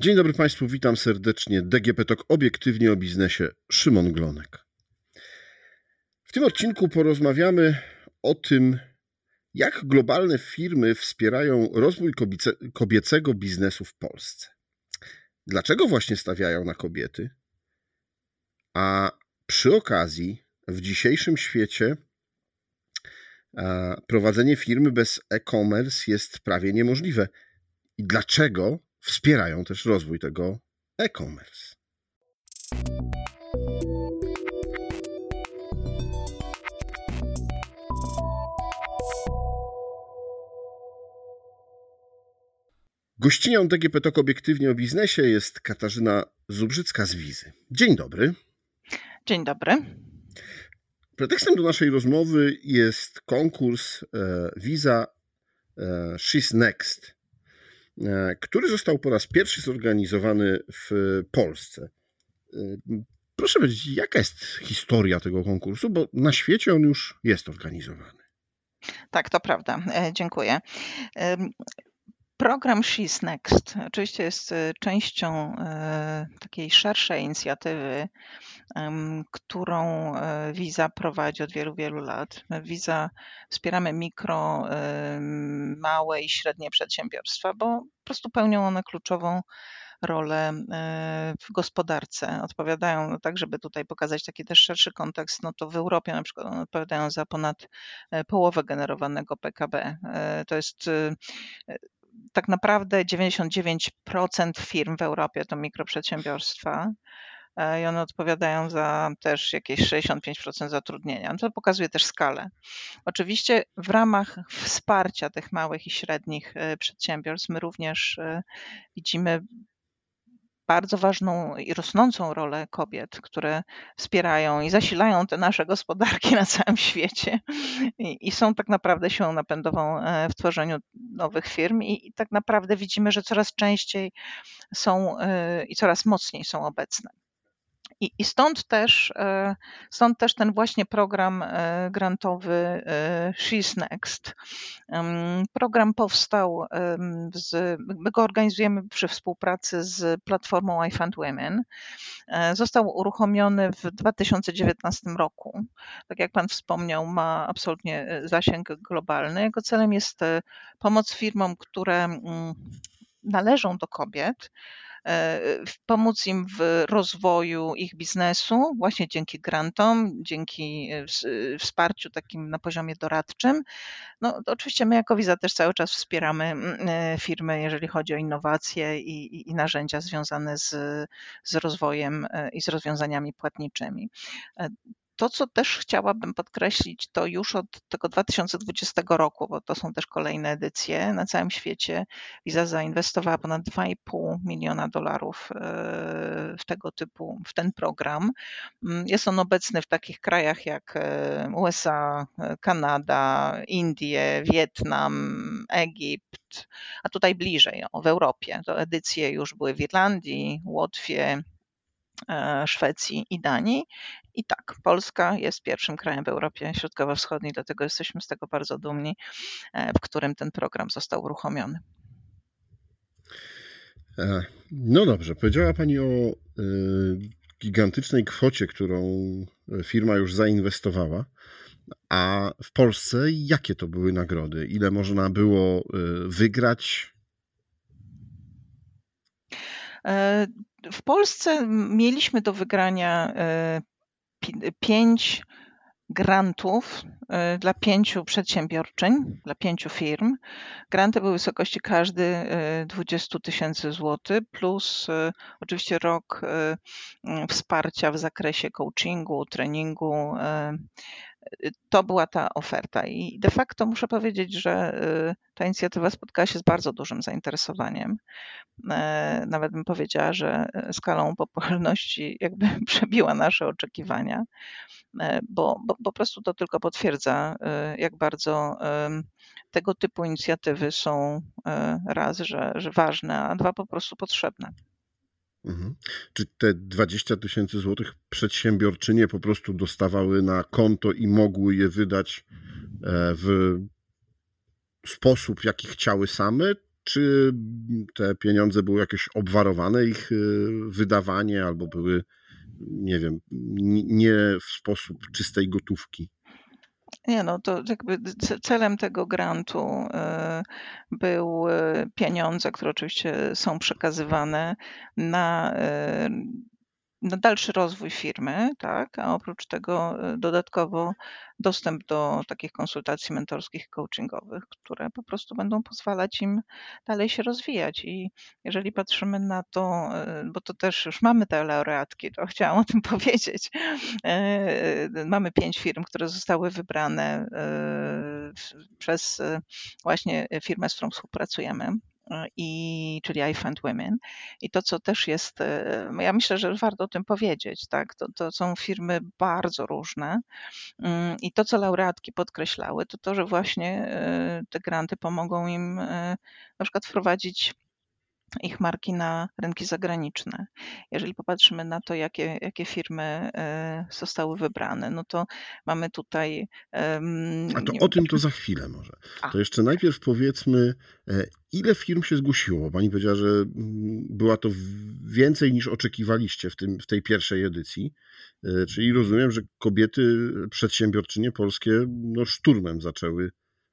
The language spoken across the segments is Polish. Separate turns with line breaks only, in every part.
Dzień dobry Państwu, witam serdecznie. DGP Talk obiektywnie o biznesie. Szymon Glonek. W tym odcinku porozmawiamy o tym, jak globalne firmy wspierają rozwój kobiecego biznesu w Polsce. Dlaczego właśnie stawiają na kobiety? A przy okazji, w dzisiejszym świecie prowadzenie firmy bez e-commerce jest prawie niemożliwe. I dlaczego wspierają też rozwój tego e-commerce. Gościnią DGP Talk obiektywnie o biznesie jest Katarzyna Zubrzycka z Wizy. Dzień dobry.
Dzień dobry.
Pretekstem do naszej rozmowy jest konkurs Visa e, She's Next. E, który został po raz pierwszy zorganizowany w Polsce. E, proszę powiedzieć, jaka jest historia tego konkursu, bo na świecie on już jest organizowany.
Tak, to prawda. E, dziękuję. Program She's Next oczywiście jest częścią takiej szerszej inicjatywy którą Visa e, prowadzi od wielu, wielu lat. Visa wspieramy mikro, małe i średnie przedsiębiorstwa, bo po prostu pełnią one kluczową rolę e, w gospodarce. Odpowiadają, no tak, żeby tutaj pokazać taki też szerszy kontekst, no to w Europie na przykład odpowiadają za ponad e, połowę generowanego PKB. To jest tak naprawdę 99% firm w Europie to mikroprzedsiębiorstwa. E, i one odpowiadają za też jakieś 65% zatrudnienia. To pokazuje też skalę. Oczywiście w ramach wsparcia tych małych i średnich e, przedsiębiorstw my również e, widzimy bardzo ważną i rosnącą rolę kobiet, które wspierają i zasilają te nasze gospodarki na całym świecie i, i są tak naprawdę siłą napędową w tworzeniu nowych firm i, i tak naprawdę widzimy, że coraz częściej są i coraz mocniej są obecne. I, I, stąd, też, e, stąd też ten właśnie program e, grantowy e, She's Next. Program powstał, z, my go organizujemy przy współpracy z platformą I Fund Women. Został uruchomiony w 2019 roku. Tak jak Pan wspomniał, ma absolutnie zasięg globalny. Jego celem jest pomoc firmom, które mm, należą do kobiet, pomóc im w rozwoju ich biznesu, właśnie dzięki grantom, dzięki e, wsparciu takim na poziomie doradczym. No, oczywiście my jako Visa też cały czas wspieramy e, firmy, jeżeli chodzi o innowacje i, i, i narzędzia związane z, z rozwojem i z rozwiązaniami płatniczymi. To, co też chciałabym podkreślić, to już od tego 2020 roku, bo to są też kolejne edycje na całym świecie, Visa zainwestowała ponad 2,5 miliona dolarów e, w tego typu, w ten program. Mm, jest on obecny w takich krajach jak e, USA, e, Kanada, Indie, Wietnam, Egipt, a tutaj bliżej, w Europie. To edycje już były w Irlandii, Łotwie, Szwecji i Danii. I tak, Polska jest pierwszym krajem w Europie Środkowo-Wschodniej, dlatego jesteśmy z tego bardzo dumni, e, w którym ten program został uruchomiony.
E, no dobrze, powiedziała Pani o e, gigantycznej kwocie, którą firma już zainwestowała. A w Polsce jakie to były nagrody? Ile można było wygrać?
W Polsce mieliśmy do wygrania pięć grantów y, dla pięciu przedsiębiorczyń, dla pięciu firm. Granty były wysokości każdy 20 y, tysięcy złotych, plus y, oczywiście rok wsparcia w zakresie coachingu, treningu. To była ta oferta i de facto muszę powiedzieć, że ta inicjatywa spotkała się z bardzo dużym zainteresowaniem. E, nawet bym powiedziała, że skalą popularności jakby przebiła nasze oczekiwania, e, bo, bo po prostu to tylko potwierdza, e, jak bardzo tego typu inicjatywy są raz, że, że ważne, a dwa po prostu potrzebne.
Mhm. Czy te 20 tysięcy złotych przedsiębiorczynie po prostu dostawały na konto i mogły je wydać w sposób, jaki chciały same, czy te pieniądze były jakieś obwarowane, ich wydawanie, albo były, nie wiem, nie w sposób czystej gotówki?
Nie, no to jakby celem tego grantu był pieniądze, które oczywiście są przekazywane na na dalszy rozwój firmy, tak, a oprócz tego e, dodatkowo dostęp do takich konsultacji mentorskich, coachingowych, które po prostu będą pozwalać im dalej się rozwijać. I jeżeli patrzymy na to, e, bo to też już mamy te laureatki, to chciałam o tym powiedzieć. E, mamy pięć firm, które zostały wybrane przez właśnie firmę, z którą współpracujemy i, czyli I Women. I to, co też jest, e, ja myślę, że warto o tym powiedzieć, tak? To, to są firmy bardzo różne. Mm, I to, co laureatki podkreślały, to to, że właśnie e, te granty pomogą im e, na przykład wprowadzić ich marki na rynki zagraniczne. Jeżeli popatrzymy na to, jakie, jakie firmy e, zostały wybrane, no to mamy tutaj.
A to o tym to za chwilę może. A. To jeszcze najpierw powiedzmy, e, ile firm się zgłosiło? Pani powiedziała, że mm, była to więcej niż oczekiwaliście w, tym, w tej pierwszej edycji. E, czyli rozumiem, że kobiety przedsiębiorczynie polskie no, szturmem zaczęły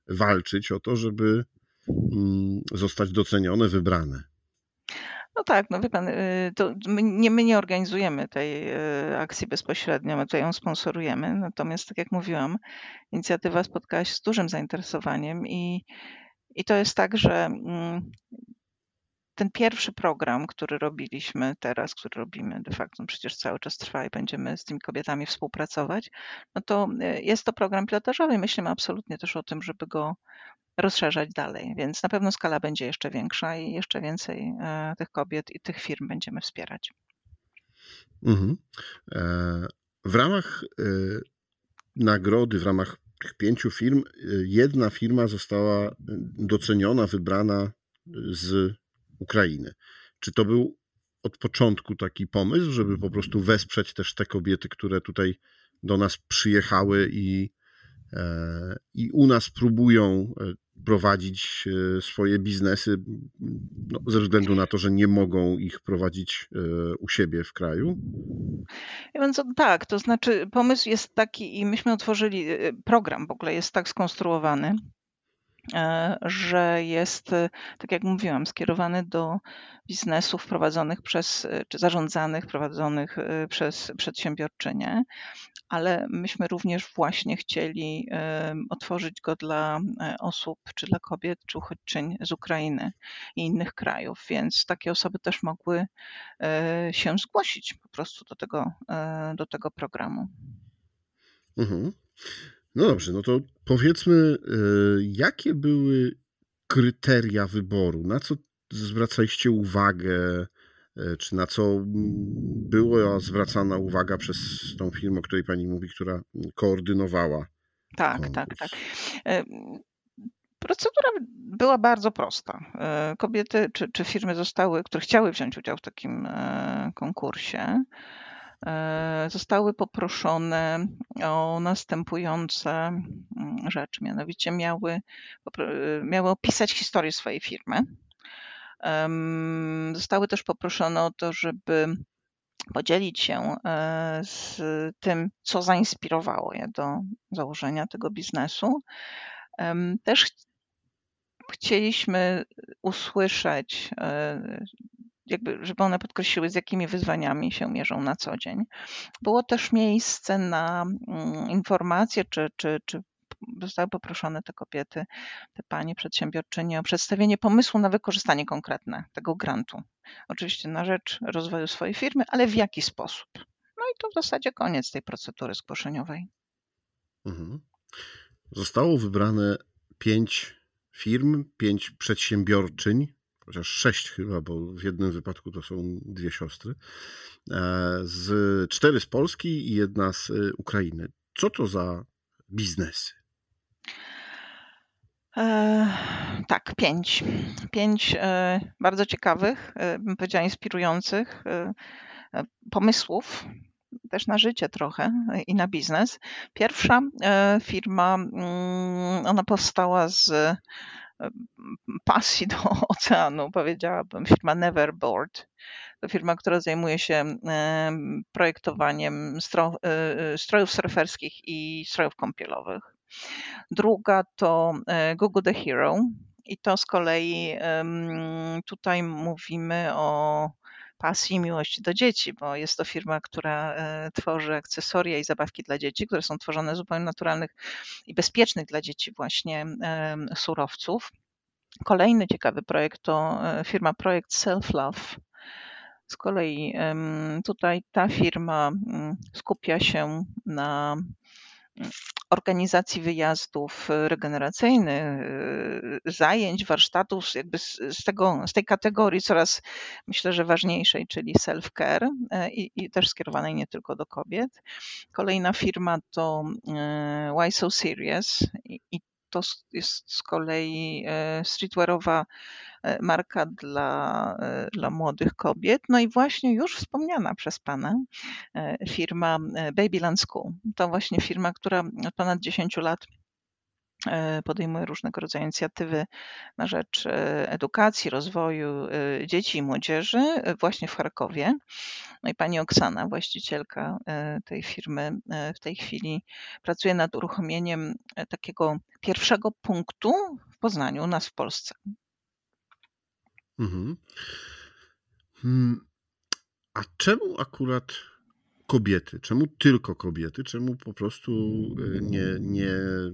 walczyć o to, żeby mm, zostać docenione, wybrane.
No tak, no wie pan, y, to my nie, my nie organizujemy tej y, akcji bezpośrednio, my tutaj ją sponsorujemy. Natomiast, tak jak mówiłam, inicjatywa spotkała się z dużym zainteresowaniem i, i to jest tak, że mm, ten pierwszy program, który robiliśmy teraz, który robimy de facto, no przecież cały czas trwa i będziemy z tymi kobietami współpracować, no to y, jest to program pilotażowy. Myślimy absolutnie też o tym, żeby go rozszerzać dalej, więc na pewno skala będzie jeszcze większa i jeszcze więcej e, tych kobiet i tych firm będziemy wspierać.
Mhm. E, w ramach e, nagrody, w ramach tych pięciu firm, jedna firma została doceniona, wybrana z Ukrainy. Czy to był od początku taki pomysł, żeby po prostu wesprzeć też te kobiety, które tutaj do nas przyjechały i, i u nas próbują prowadzić e, swoje biznesy no, ze względu na to, że nie mogą ich prowadzić e, u siebie w kraju?
Więc tak, to znaczy pomysł jest taki i myśmy otworzyli e, program w ogóle jest tak skonstruowany, że jest, tak jak mówiłam, skierowany do biznesów prowadzonych przez, czy zarządzanych, prowadzonych przez przedsiębiorczynie, ale myśmy również właśnie chcieli otworzyć go dla e, osób, czy dla kobiet, czy uchodźczyń z Ukrainy i innych krajów, więc takie osoby też mogły e, się zgłosić po prostu do tego, e, do tego programu.
Mhm. No dobrze, no to powiedzmy, jakie były kryteria wyboru? Na co zwracaliście uwagę? E, czy na co była zwracana uwaga przez tą firmę, o której pani mówi, która koordynowała.
Tak, konkurs. tak, tak. E, procedura była bardzo prosta. Kobiety czy, czy firmy zostały, które chciały wziąć udział w takim konkursie, zostały poproszone o następujące mm, rzeczy. Mianowicie miały, miały opisać historię swojej firmy Zostały też poproszone o to, żeby podzielić się e, z tym, co zainspirowało je do założenia tego biznesu. Też chcieliśmy usłyszeć, e, jakby, żeby one podkreśliły, z jakimi wyzwaniami się mierzą na co dzień. Było też miejsce na mm, informacje czy, czy, czy zostały poproszone te kobiety, te panie przedsiębiorczynie o przedstawienie pomysłu na wykorzystanie konkretne tego grantu. Oczywiście na rzecz rozwoju swojej firmy, ale w jaki sposób. No i to w zasadzie koniec tej procedury zgłoszeniowej.
Mhm. Zostało wybrane pięć firm, pięć przedsiębiorczyń, chociaż sześć chyba, bo w jednym wypadku to są dwie siostry, e, z, cztery z Polski i jedna z e, Ukrainy. Co to za biznesy?
E, tak, pięć. Pięć e, bardzo ciekawych, e, bym powiedziała inspirujących pomysłów, też na życie trochę i na biznes. Pierwsza firma, mm, ona powstała z pasji do oceanu, powiedziałabym, firma Neverboard. To firma, która zajmuje się projektowaniem strojów surferskich i strojów kąpielowych. Druga to Google the Hero i to z kolei tutaj mówimy o pasji i miłości do dzieci, bo jest to firma, która e, tworzy akcesoria i zabawki dla dzieci, które są tworzone z zupełnie naturalnych i bezpiecznych dla dzieci właśnie surowców. Kolejny ciekawy projekt to e, firma Projekt Self Love. Z kolei tutaj ta firma mm, skupia się na organizacji wyjazdów e, regeneracyjnych, e, zajęć, warsztatów, jakby z, tego, z tej kategorii coraz myślę, że ważniejszej, czyli self-care e, i, i, też skierowanej nie tylko do kobiet. Kolejna firma to Why So Serious i, i to jest z kolei streetwearowa E, marka dla, e, dla młodych kobiet. No i właśnie już wspomniana przez Pana e, firma Babyland School. To właśnie firma, która od ponad 10 lat podejmuje różnego rodzaju inicjatywy na rzecz edukacji, rozwoju dzieci i młodzieży właśnie w Charkowie. No i pani Oksana, właścicielka tej firmy, w tej chwili pracuje nad uruchomieniem takiego pierwszego punktu w Poznaniu, u nas w Polsce. Mhm.
Hmm. A czemu akurat kobiety? Czemu tylko kobiety? Czemu po prostu y, nie, nie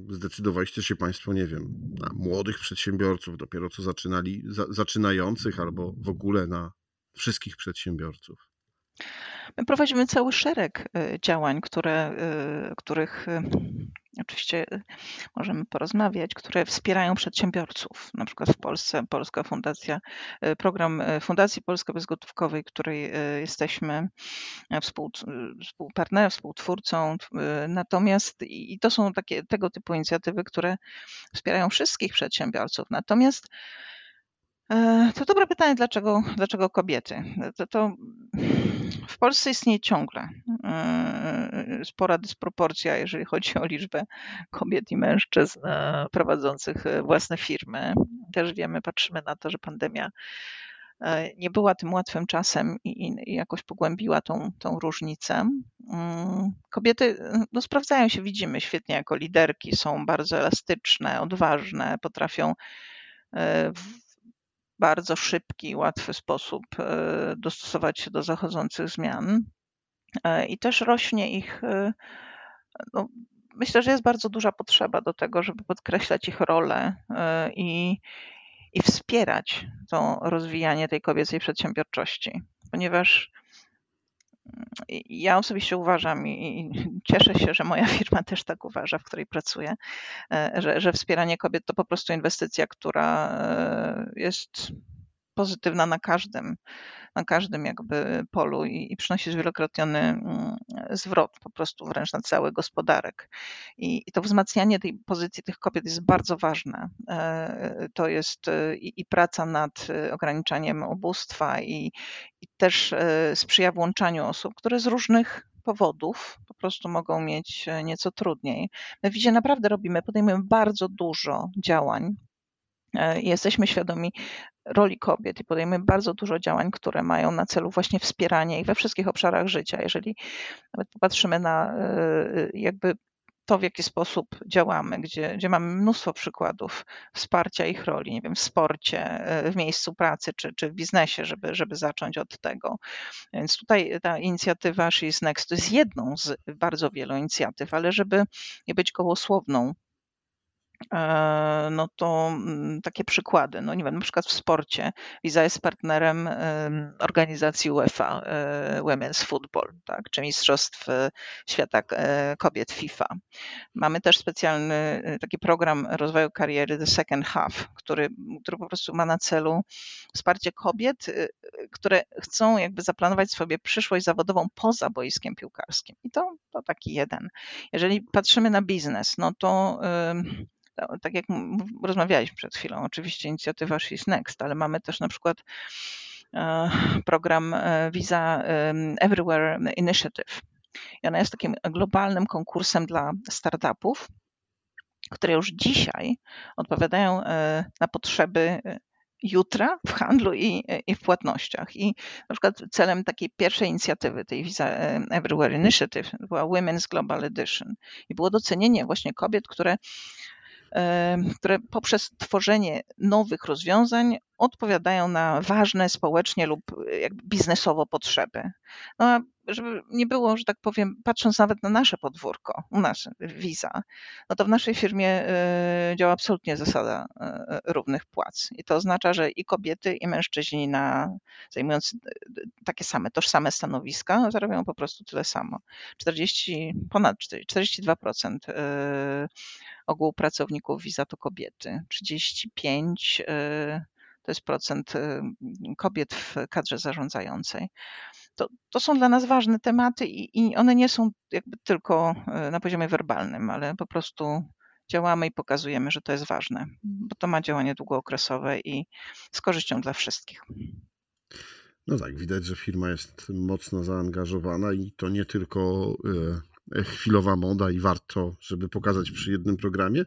zdecydowaliście się Państwo, nie wiem, na młodych przedsiębiorców, dopiero co zaczynali, za, zaczynających, albo w ogóle na wszystkich przedsiębiorców?
My prowadzimy cały szereg y, działań, które, y, których oczywiście y, możemy porozmawiać, które wspierają przedsiębiorców. Na przykład w Polsce Polska Fundacja, program Fundacji Polska Bezgotówkowej, której jesteśmy współpartnerem, współtwórcą. Natomiast i to są takie tego typu inicjatywy, które wspierają wszystkich przedsiębiorców. Natomiast to dobre pytanie, dlaczego, dlaczego kobiety? To, to w Polsce istnieje ciągle e, spora dysproporcja, jeżeli chodzi o liczbę kobiet i mężczyzn e, prowadzących własne firmy. Też wiemy, patrzymy na to, że pandemia nie była tym łatwym czasem i, i jakoś pogłębiła tą, tą różnicę. Mm, kobiety no, sprawdzają się, widzimy świetnie jako liderki, są bardzo elastyczne, odważne, potrafią bardzo szybki, łatwy sposób e, dostosować się do zachodzących zmian. E, I też rośnie ich, e, no, myślę, że jest bardzo duża potrzeba do tego, żeby podkreślać ich rolę i, i wspierać to rozwijanie tej kobiecej przedsiębiorczości, ponieważ ja osobiście uważam i cieszę się, że moja firma też tak uważa, w której pracuję, że, że wspieranie kobiet to po prostu inwestycja, która e, jest pozytywna na każdym, na każdym jakby polu i, i przynosi zwielokrotniony mm, zwrot po prostu wręcz na cały gospodarek. I, I, to wzmacnianie tej pozycji tych kobiet jest bardzo ważne. E, to jest e, i, i praca nad ograniczaniem ubóstwa i, i też sprzyja włączaniu osób, które z różnych powodów po prostu mogą mieć nieco trudniej. My w naprawdę robimy, podejmujemy bardzo dużo działań E, jesteśmy świadomi roli kobiet i podejmujemy bardzo dużo działań, które mają na celu właśnie wspieranie ich we wszystkich obszarach życia. Jeżeli nawet popatrzymy na e, jakby to, w jaki sposób działamy, gdzie, gdzie mamy mnóstwo przykładów wsparcia ich roli, nie wiem, w sporcie, e, w miejscu pracy czy, czy w biznesie, żeby, żeby zacząć od tego. Więc tutaj ta inicjatywa She's Next to jest jedną z bardzo wielu inicjatyw, ale żeby nie być kołosłowną, no to mm, takie przykłady, no nie wiem, na przykład w sporcie Visa jest partnerem organizacji UEFA e, Women's Football, tak, czy Mistrzostw e, Świata Kobiet FIFA. Mamy też specjalny taki program rozwoju kariery The Second Half, który, który po prostu ma na celu wsparcie kobiet, które chcą jakby zaplanować sobie przyszłość zawodową poza boiskiem piłkarskim. I to, to taki jeden. Jeżeli patrzymy na biznes, no to tak jak rozmawialiśmy przed chwilą, oczywiście inicjatywa She's Next, ale mamy też na przykład e, program e, Visa Everywhere Initiative. I ona jest takim globalnym konkursem dla startupów, które już dzisiaj odpowiadają na potrzeby jutra w handlu i, i, w płatnościach. I na przykład celem takiej pierwszej inicjatywy, tej Visa Everywhere Initiative, była Women's Global Edition i było docenienie właśnie kobiet, które które poprzez tworzenie nowych rozwiązań odpowiadają na ważne społecznie lub jakby biznesowo potrzeby. No a żeby nie było, że tak powiem, patrząc nawet na nasze podwórko, u nas Visa, no to w naszej firmie e, działa absolutnie zasada e, równych płac. I to oznacza, że i kobiety, i mężczyźni na, zajmujący takie same, tożsame stanowiska zarabiają po prostu tyle samo. 40, ponad 42% ogółu pracowników Visa to kobiety. 35 y, to jest procent y, kobiet w kadrze zarządzającej. To, to są dla nas ważne tematy i, i one nie są jakby tylko y, na poziomie werbalnym, ale po prostu działamy i pokazujemy, że to jest ważne, bo to ma działanie długookresowe i z korzyścią dla wszystkich.
No tak, widać, że firma jest mocno zaangażowana i to nie tylko chwilowa moda i warto, żeby pokazać przy jednym programie.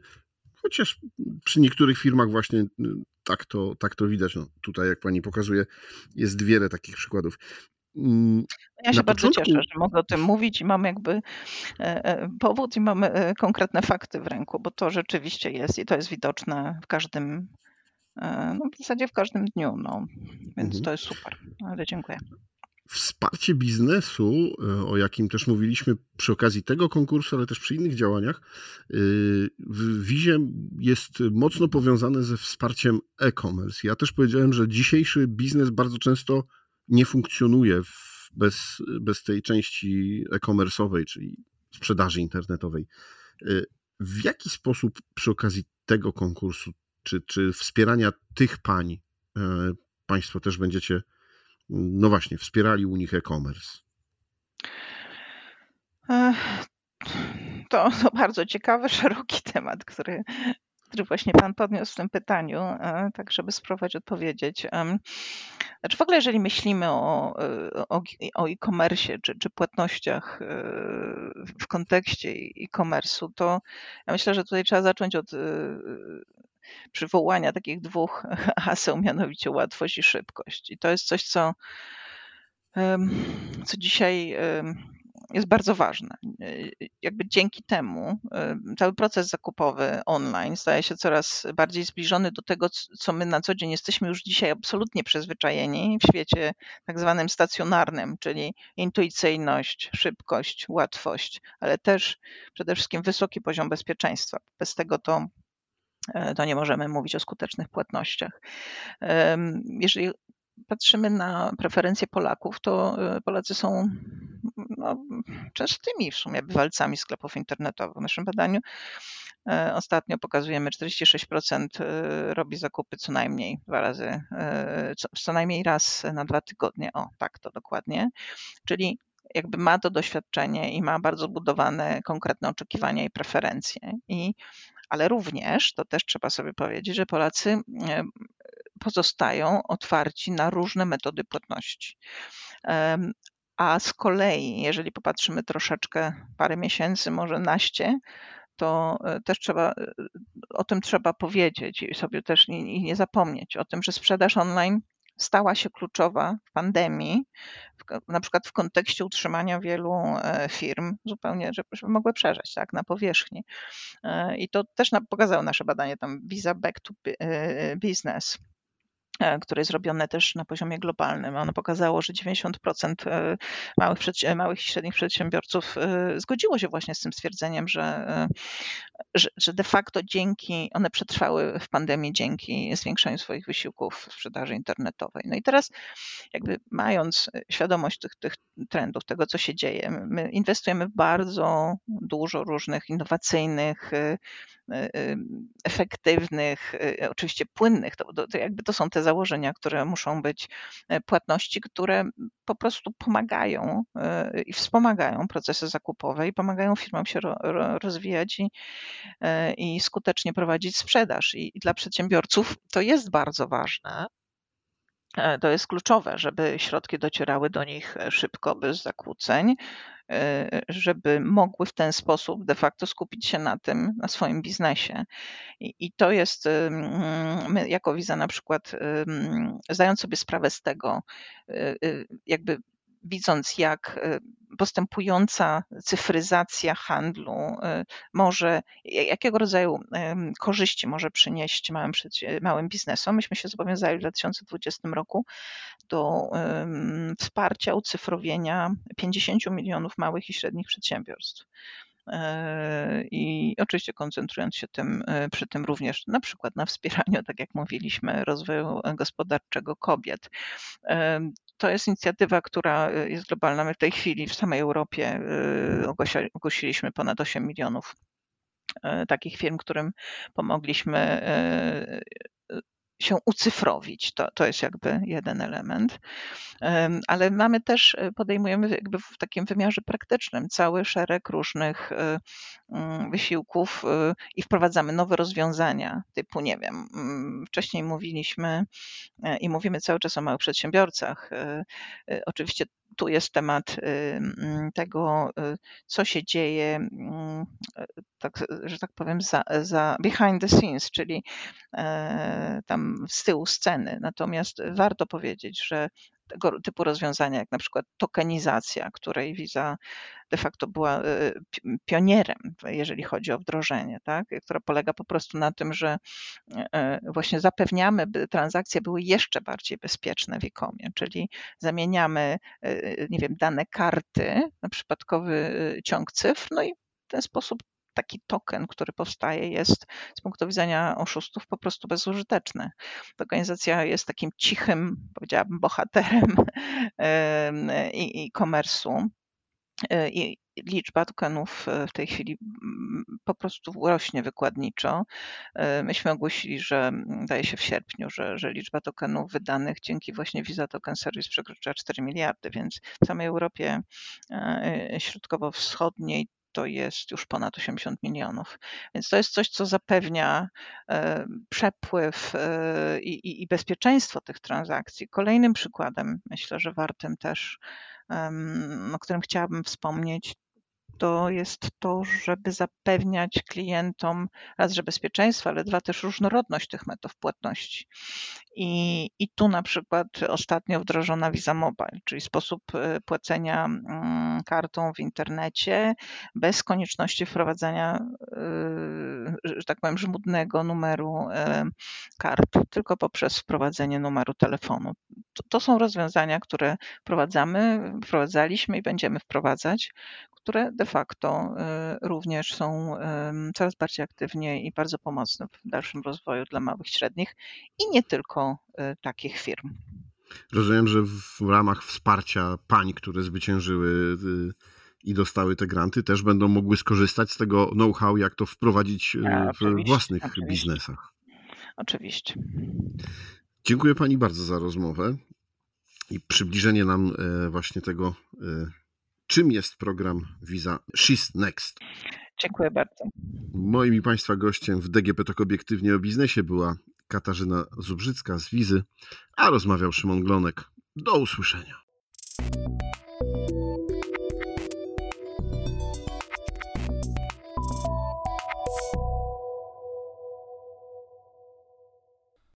Chociaż przy niektórych firmach właśnie y, tak to, tak to widać. No, tutaj, jak pani pokazuje, jest wiele takich przykładów.
Mm, ja się bardzo początku... cieszę, że mogę o tym mówić i mam jakby e, e, powód i mamy e, konkretne fakty w ręku, bo to rzeczywiście jest i to jest widoczne w każdym, no w zasadzie w każdym dniu, no. więc mhm. to jest super. Ale dziękuję.
Wsparcie biznesu, e, o jakim też mówiliśmy przy okazji tego konkursu, ale też przy innych działaniach, e, w Wizie jest mocno powiązane ze wsparciem e-commerce. Ja też powiedziałem, że dzisiejszy biznes bardzo często nie funkcjonuje bez, bez tej części e-commerce'owej, czyli sprzedaży internetowej. E, w jaki sposób przy okazji tego konkursu, czy, czy wspierania tych pań, Państwo też będziecie no właśnie, wspierali u nich e-commerce?
To, to bardzo ciekawy, szeroki temat, który, który właśnie Pan podniósł w tym pytaniu, e, tak żeby spróbować odpowiedzieć. Znaczy w ogóle, jeżeli myślimy o, o, o e-commerce czy, czy płatnościach e, w kontekście e-commerce'u, to ja myślę, że tutaj trzeba zacząć od e, przywołania takich dwóch haseł, mianowicie łatwość i szybkość. I to jest coś, co, co dzisiaj jest bardzo ważne. Jakby dzięki temu cały proces zakupowy online staje się coraz bardziej zbliżony do tego, co my na co dzień jesteśmy już dzisiaj absolutnie przyzwyczajeni w świecie tak zwanym stacjonarnym, czyli intuicyjność, szybkość, łatwość, ale też przede wszystkim wysoki poziom bezpieczeństwa. Bez tego to to nie możemy mówić o skutecznych płatnościach. Jeżeli patrzymy na preferencje Polaków, to e, Polacy są no, częstymi w sumie bywalcami sklepów internetowych. W naszym badaniu e, ostatnio pokazujemy 46% robi zakupy co najmniej dwa razy, co, co najmniej raz na dwa tygodnie. O, tak to dokładnie. Czyli jakby ma to doświadczenie i ma bardzo budowane konkretne oczekiwania i preferencje. I ale również, to też trzeba sobie powiedzieć, że Polacy e, pozostają otwarci na różne metody płatności. A z kolei, jeżeli popatrzymy troszeczkę parę miesięcy, może naście, to e, też trzeba, e, o tym trzeba powiedzieć i sobie też nie, nie zapomnieć o tym, że sprzedaż online stała się kluczowa w pandemii, na przykład w kontekście utrzymania wielu e, firm zupełnie, żeby, mogły przeżyć tak, na powierzchni. E, I to też pokazało nasze badanie, tam Visa Back to e, Business które jest robione też na poziomie globalnym. Ono pokazało, że 90% e, małych, małych i średnich przedsiębiorców e, zgodziło się właśnie z tym stwierdzeniem, że, że, że de facto dzięki, one przetrwały w pandemii dzięki zwiększaniu swoich wysiłków w sprzedaży internetowej. No i teraz jakby mając świadomość tych, tych trendów, tego co się dzieje, my inwestujemy bardzo dużo różnych innowacyjnych, efektywnych, oczywiście płynnych, to, to jakby to są te założenia, które muszą być e, płatności, które po prostu pomagają e, i wspomagają procesy zakupowe i pomagają firmom się rozwijać i, e, i skutecznie prowadzić sprzedaż. I dla przedsiębiorców to jest bardzo ważne, to jest kluczowe, żeby środki docierały do nich szybko, bez zakłóceń, żeby mogły w ten sposób de facto skupić się na tym, na swoim biznesie. I, to jest, my jako Visa na przykład, zdając sobie sprawę z tego, jakby widząc, jak e, postępująca cyfryzacja handlu e, może, jakiego rodzaju korzyści może przynieść małym, małym biznesom. Myśmy się zobowiązali w 2020 roku do wsparcia ucyfrowienia 50 milionów małych i średnich przedsiębiorstw. E, i oczywiście koncentrując się tym, przy tym również na przykład na wspieraniu, tak jak mówiliśmy, rozwoju gospodarczego kobiet to jest inicjatywa, która y, jest globalna. My w tej chwili w samej Europie y, ogłosiliśmy ponad 8 milionów y, takich firm, którym pomogliśmy się ucyfrowić. To, to jest jakby jeden element. Ale mamy też, e, podejmujemy jakby w takim wymiarze praktycznym cały szereg różnych e, mm, wysiłków e, i wprowadzamy nowe rozwiązania, typu, nie wiem, mm, wcześniej mówiliśmy i mówimy cały czas o małych przedsiębiorcach. Oczywiście tu jest temat mm, tego, co się dzieje, tak, że tak powiem, za, za behind the scenes, czyli tam z tyłu sceny. Natomiast warto powiedzieć, że tego typu rozwiązania, jak na przykład tokenizacja, której Visa de facto była e, pionierem, jeżeli chodzi o wdrożenie, tak? która polega po prostu na tym, że e, właśnie zapewniamy, by transakcje były jeszcze bardziej bezpieczne w e czyli zamieniamy, e, nie wiem, dane karty na przypadkowy ciąg cyfr, no i w ten sposób taki token, który powstaje, jest z punktu widzenia oszustów po prostu bezużyteczny. Organizacja jest takim cichym, powiedziałabym, bohaterem e-commerce'u. E, I liczba tokenów e, w tej chwili po prostu rośnie wykładniczo. E, myśmy ogłosili, że daje się w sierpniu, że, że liczba tokenów wydanych dzięki właśnie Visa Token Service przekroczyła 4 miliardy, więc w samej Europie Środkowo-Wschodniej to jest już ponad 80 milionów. Więc to jest coś, co zapewnia e, przepływ e, i, i bezpieczeństwo tych transakcji. Kolejnym przykładem, myślę, że wartym też, o którym chciałabym wspomnieć, to jest to, żeby zapewniać klientom raz, że bezpieczeństwo, ale dwa też różnorodność tych metod płatności. I, I tu na przykład ostatnio wdrożona Visa Mobile, czyli sposób e, płacenia mm, kartą w internecie bez konieczności wprowadzania, e, że tak powiem, żmudnego numeru e, kart, tylko poprzez wprowadzenie numeru telefonu. To, to są rozwiązania, które wprowadzamy, wprowadzaliśmy i będziemy wprowadzać, które de facto y, również są coraz bardziej aktywnie i bardzo pomocne w dalszym rozwoju dla małych średnich i nie tylko y, takich firm.
Rozumiem, że w ramach wsparcia pań, które zwyciężyły y, i dostały te granty, też będą mogły skorzystać z tego know-how, jak to wprowadzić w własnych oczywiście. biznesach.
Oczywiście.
Dziękuję Pani bardzo za rozmowę i przybliżenie nam właśnie tego czym jest program Visa She's Next.
Dziękuję bardzo.
Moim i Państwa gościem w DGP Tok Obiektywnie o Biznesie była Katarzyna Zubrzycka z Wizy, a rozmawiał Szymon Glonek. Do usłyszenia.